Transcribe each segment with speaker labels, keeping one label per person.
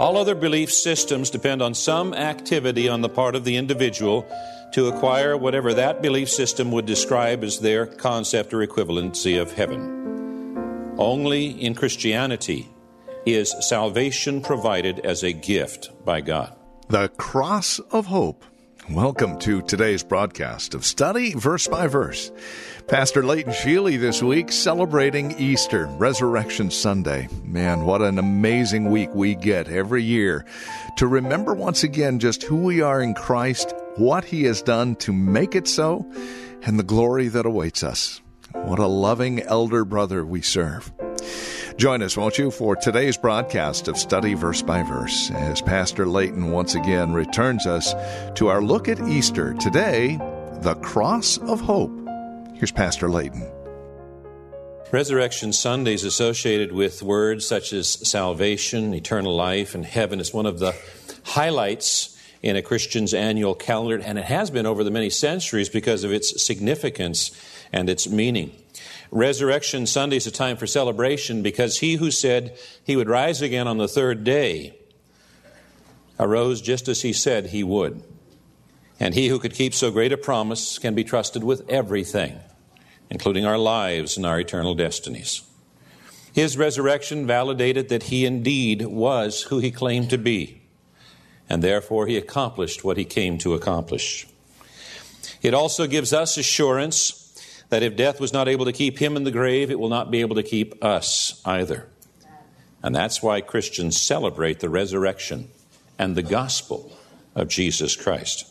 Speaker 1: All other belief systems depend on some activity on the part of the individual to acquire whatever that belief system would describe as their concept or equivalency of heaven. Only in Christianity is salvation provided as a gift by God.
Speaker 2: The Cross of Hope. Welcome to today's broadcast of Study Verse by Verse. Pastor Leighton Sheely this week celebrating Easter, Resurrection Sunday. Man, what an amazing week we get every year to remember once again just who we are in Christ, what He has done to make it so, and the glory that awaits us. What a loving elder brother we serve. Join us, won't you, for today's broadcast of Study Verse by Verse as Pastor Leighton once again returns us to our look at Easter. Today, the Cross of Hope. Here's Pastor Leighton.
Speaker 1: Resurrection Sunday is associated with words such as salvation, eternal life, and heaven. It's one of the highlights in a Christian's annual calendar, and it has been over the many centuries because of its significance and its meaning. Resurrection Sunday is a time for celebration because he who said he would rise again on the third day arose just as he said he would. And he who could keep so great a promise can be trusted with everything, including our lives and our eternal destinies. His resurrection validated that he indeed was who he claimed to be, and therefore he accomplished what he came to accomplish. It also gives us assurance that if death was not able to keep him in the grave, it will not be able to keep us either. And that's why Christians celebrate the resurrection and the gospel of Jesus Christ.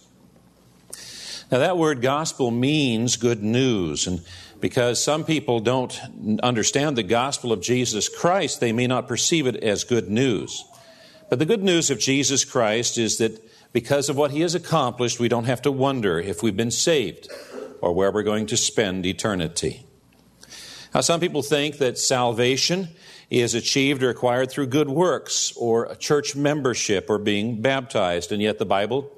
Speaker 1: Now, that word gospel means good news. And because some people don't understand the gospel of Jesus Christ, they may not perceive it as good news. But the good news of Jesus Christ is that because of what he has accomplished, we don't have to wonder if we've been saved or where we're going to spend eternity. Now, some people think that salvation is achieved or acquired through good works or church membership or being baptized, and yet the Bible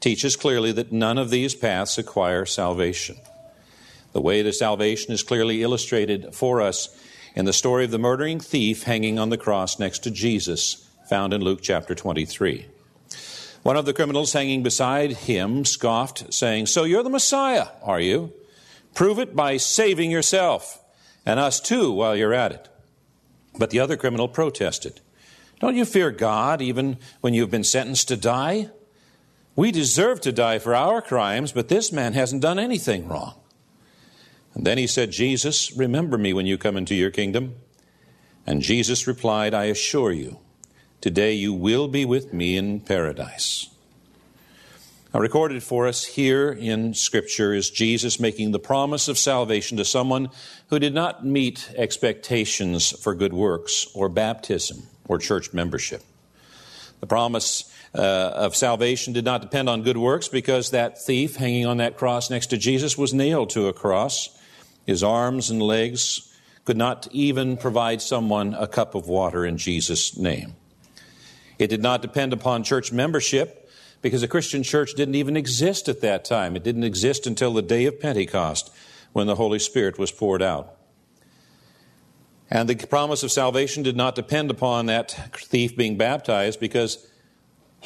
Speaker 1: teaches clearly that none of these paths acquire salvation. The way to salvation is clearly illustrated for us in the story of the murdering thief hanging on the cross next to Jesus, found in Luke chapter 23. One of the criminals hanging beside him scoffed, saying, So you're the Messiah, are you? Prove it by saving yourself, and us too while you're at it. But the other criminal protested, Don't you fear God even when you've been sentenced to die? We deserve to die for our crimes, but this man hasn't done anything wrong. And then he said, Jesus, remember me when you come into your kingdom. And Jesus replied, I assure you, today you will be with me in paradise. Now, recorded for us here in Scripture is Jesus making the promise of salvation to someone who did not meet expectations for good works or baptism or church membership. The promise uh, of salvation did not depend on good works because that thief hanging on that cross next to Jesus was nailed to a cross. His arms and legs could not even provide someone a cup of water in Jesus' name. It did not depend upon church membership because a Christian church didn't even exist at that time. It didn't exist until the day of Pentecost when the Holy Spirit was poured out. And the promise of salvation did not depend upon that thief being baptized because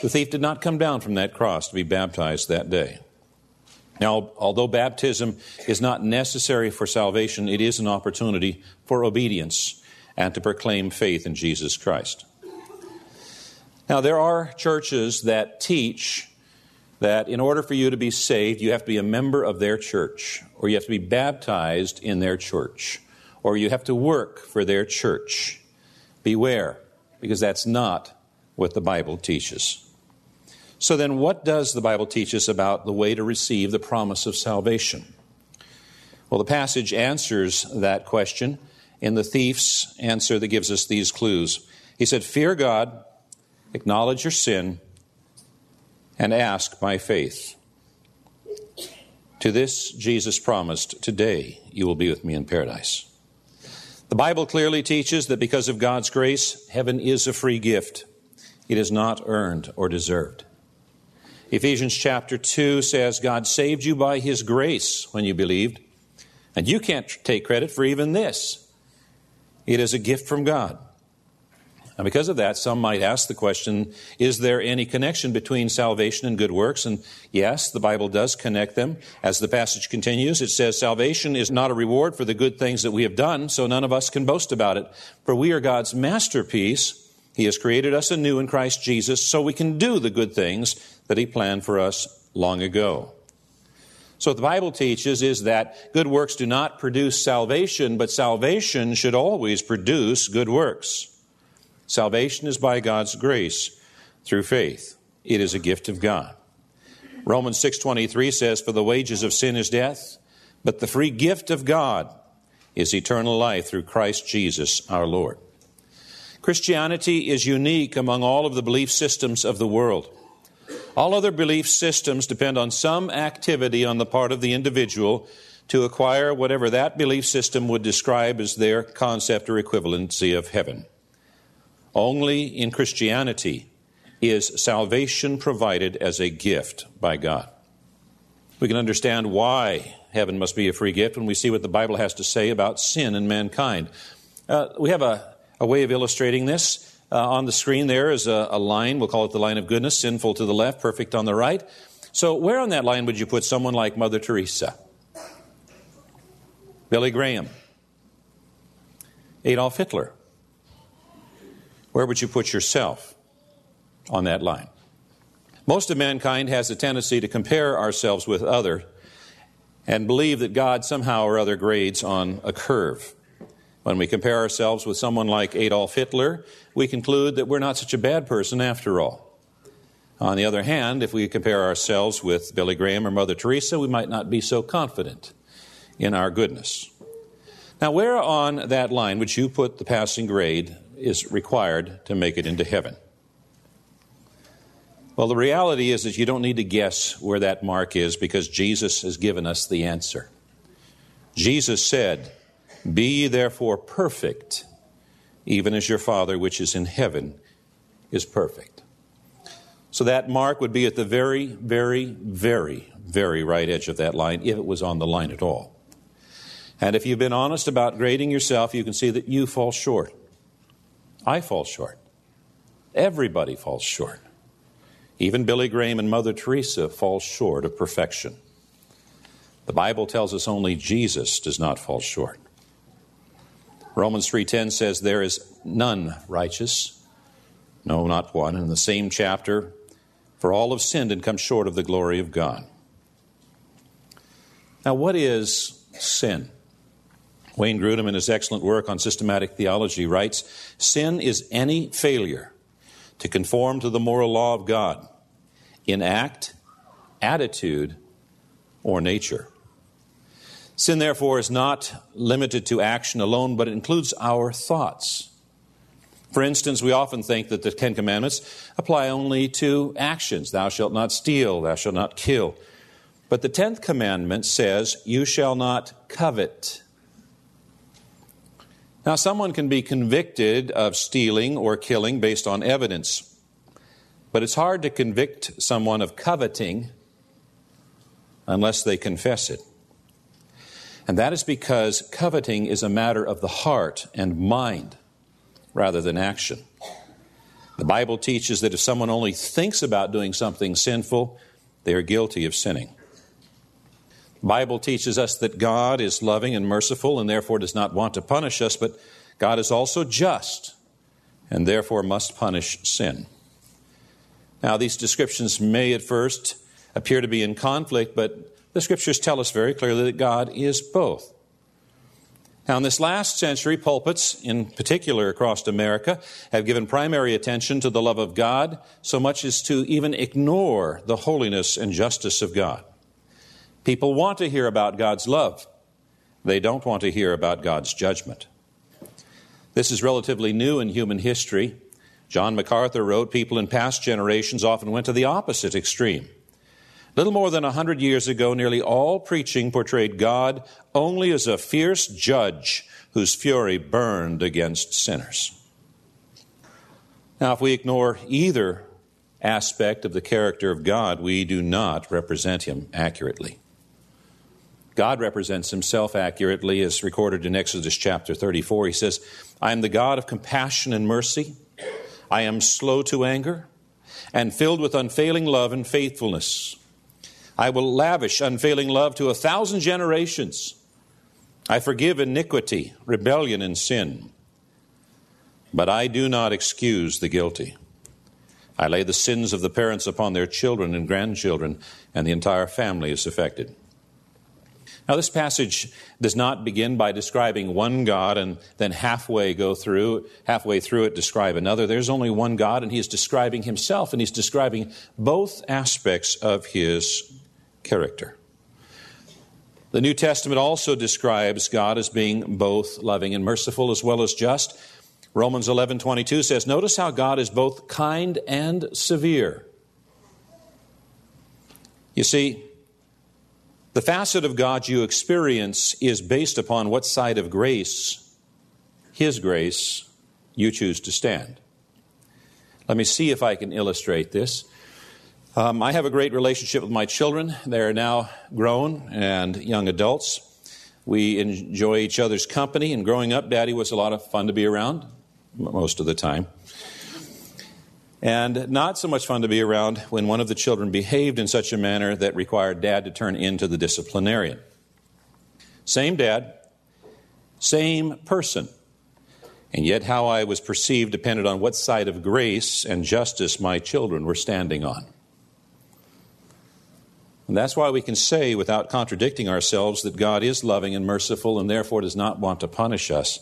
Speaker 1: the thief did not come down from that cross to be baptized that day. Now, although baptism is not necessary for salvation, it is an opportunity for obedience and to proclaim faith in Jesus Christ. Now, there are churches that teach that in order for you to be saved, you have to be a member of their church, or you have to be baptized in their church, or you have to work for their church. Beware, because that's not what the Bible teaches. So, then, what does the Bible teach us about the way to receive the promise of salvation? Well, the passage answers that question in the thief's answer that gives us these clues. He said, Fear God acknowledge your sin, and ask by faith. To this, Jesus promised, Today you will be with me in paradise. The Bible clearly teaches that because of God's grace, heaven is a free gift. It is not earned or deserved. Ephesians chapter 2 says, God saved you by his grace when you believed, and you can't take credit for even this. It is a gift from God. And because of that, some might ask the question is there any connection between salvation and good works? And yes, the Bible does connect them. As the passage continues, it says, Salvation is not a reward for the good things that we have done, so none of us can boast about it. For we are God's masterpiece. He has created us anew in Christ Jesus so we can do the good things that He planned for us long ago. So, what the Bible teaches is that good works do not produce salvation, but salvation should always produce good works. Salvation is by God's grace through faith. It is a gift of God. Romans 6:23 says for the wages of sin is death, but the free gift of God is eternal life through Christ Jesus our Lord. Christianity is unique among all of the belief systems of the world. All other belief systems depend on some activity on the part of the individual to acquire whatever that belief system would describe as their concept or equivalency of heaven. Only in Christianity is salvation provided as a gift by God. We can understand why heaven must be a free gift when we see what the Bible has to say about sin and mankind. Uh, we have a, a, way of illustrating this. Uh, on the screen there is a, a line, we'll call it the line of goodness, sinful to the left, perfect on the right. So, where on that line would you put someone like Mother Teresa? Billy Graham? Adolf Hitler? Where would you put yourself on that line? Most of mankind has a tendency to compare ourselves with other and believe that God somehow or other grades on a curve. When we compare ourselves with someone like Adolf Hitler, we conclude that we're not such a bad person after all. On the other hand, if we compare ourselves with Billy Graham or Mother Teresa, we might not be so confident in our goodness. Now, where on that line would you put the passing grade is required to make it into heaven? Well, the reality is that you don't need to guess where that mark is because Jesus has given us the answer. Jesus said, Be ye therefore perfect, even as your Father which is in heaven is perfect. So that mark would be at the very, very, very, very right edge of that line, if it was on the line at all. And if you've been honest about grading yourself, you can see that you fall short. I fall short. Everybody falls short. Even Billy Graham and Mother Teresa fall short of perfection. The Bible tells us only Jesus does not fall short. Romans 3:10 says there is none righteous, no not one. In the same chapter, for all have sinned and come short of the glory of God. Now what is sin? Wayne Grudem, in his excellent work on systematic theology, writes Sin is any failure to conform to the moral law of God in act, attitude, or nature. Sin, therefore, is not limited to action alone, but it includes our thoughts. For instance, we often think that the Ten Commandments apply only to actions Thou shalt not steal, thou shalt not kill. But the Tenth Commandment says, You shall not covet. Now, someone can be convicted of stealing or killing based on evidence, but it's hard to convict someone of coveting unless they confess it. And that is because coveting is a matter of the heart and mind rather than action. The Bible teaches that if someone only thinks about doing something sinful, they are guilty of sinning. Bible teaches us that God is loving and merciful and therefore does not want to punish us, but God is also just and therefore must punish sin. Now, these descriptions may at first appear to be in conflict, but the scriptures tell us very clearly that God is both. Now, in this last century, pulpits, in particular across America, have given primary attention to the love of God, so much as to even ignore the holiness and justice of God. People want to hear about God's love. They don't want to hear about God's judgment. This is relatively new in human history. John MacArthur wrote, People in past generations often went to the opposite extreme. Little more than a hundred years ago, nearly all preaching portrayed God only as a fierce judge whose fury burned against sinners. Now, if we ignore either aspect of the character of God, we do not represent him accurately. God represents himself accurately, as recorded in Exodus chapter 34. He says, I am the God of compassion and mercy. I am slow to anger and filled with unfailing love and faithfulness. I will lavish unfailing love to a thousand generations. I forgive iniquity, rebellion, and sin. But I do not excuse the guilty. I lay the sins of the parents upon their children and grandchildren, and the entire family is affected. Now, this passage does not begin by describing one God and then halfway go through, halfway through it, describe another. There's only one God, and He's describing Himself, and He's describing both aspects of His character. The New Testament also describes God as being both loving and merciful as well as just. Romans 11:22 says, "Notice how God is both kind and severe." You see, the facet of God you experience is based upon what side of grace, His grace, you choose to stand. Let me see if I can illustrate this. Um, I have a great relationship with my children. They are now grown and young adults. We enjoy each other's company, and growing up, Daddy was a lot of fun to be around most of the time. And not so much fun to be around when one of the children behaved in such a manner that required dad to turn into the disciplinarian. Same dad, same person. And yet, how I was perceived depended on what side of grace and justice my children were standing on. And that's why we can say, without contradicting ourselves, that God is loving and merciful and therefore does not want to punish us.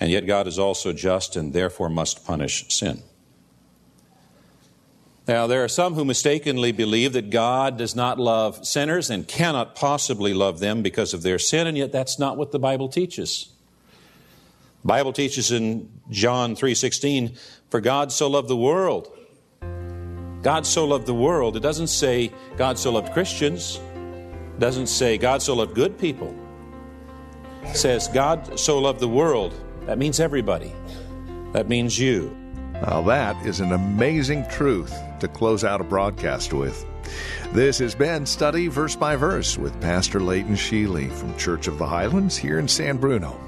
Speaker 1: And yet, God is also just and therefore must punish sin. Now, there are some who mistakenly believe that God does not love sinners and cannot possibly love them because of their sin, and yet that's not what the Bible teaches. The Bible teaches in John 3:16, "For God so loved the world." God so loved the world. It doesn't say God so loved Christians. It doesn't say God so loved good people. It says God so loved the world. That means everybody. That means you.
Speaker 2: Now, that is an amazing truth to close out a broadcast with. This has been Study Verse by Verse with Pastor Leighton Sheely from Church of the Highlands here in San Bruno.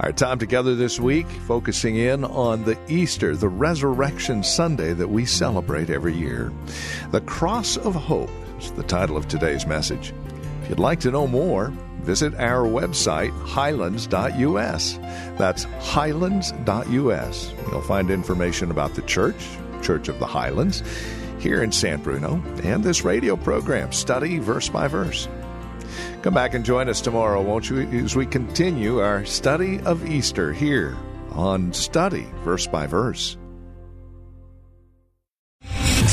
Speaker 2: Our time together this week focusing in on the Easter, the Resurrection Sunday that we celebrate every year. The Cross of Hope is the title of today's message. If you'd like to know more, visit our website, highlands.us. That's highlands.us. You'll find information about the church, Church of the Highlands, here in San Bruno, and this radio program, Study Verse by Verse. Come back and join us tomorrow, won't you, as we continue our study of Easter here on Study Verse by Verse.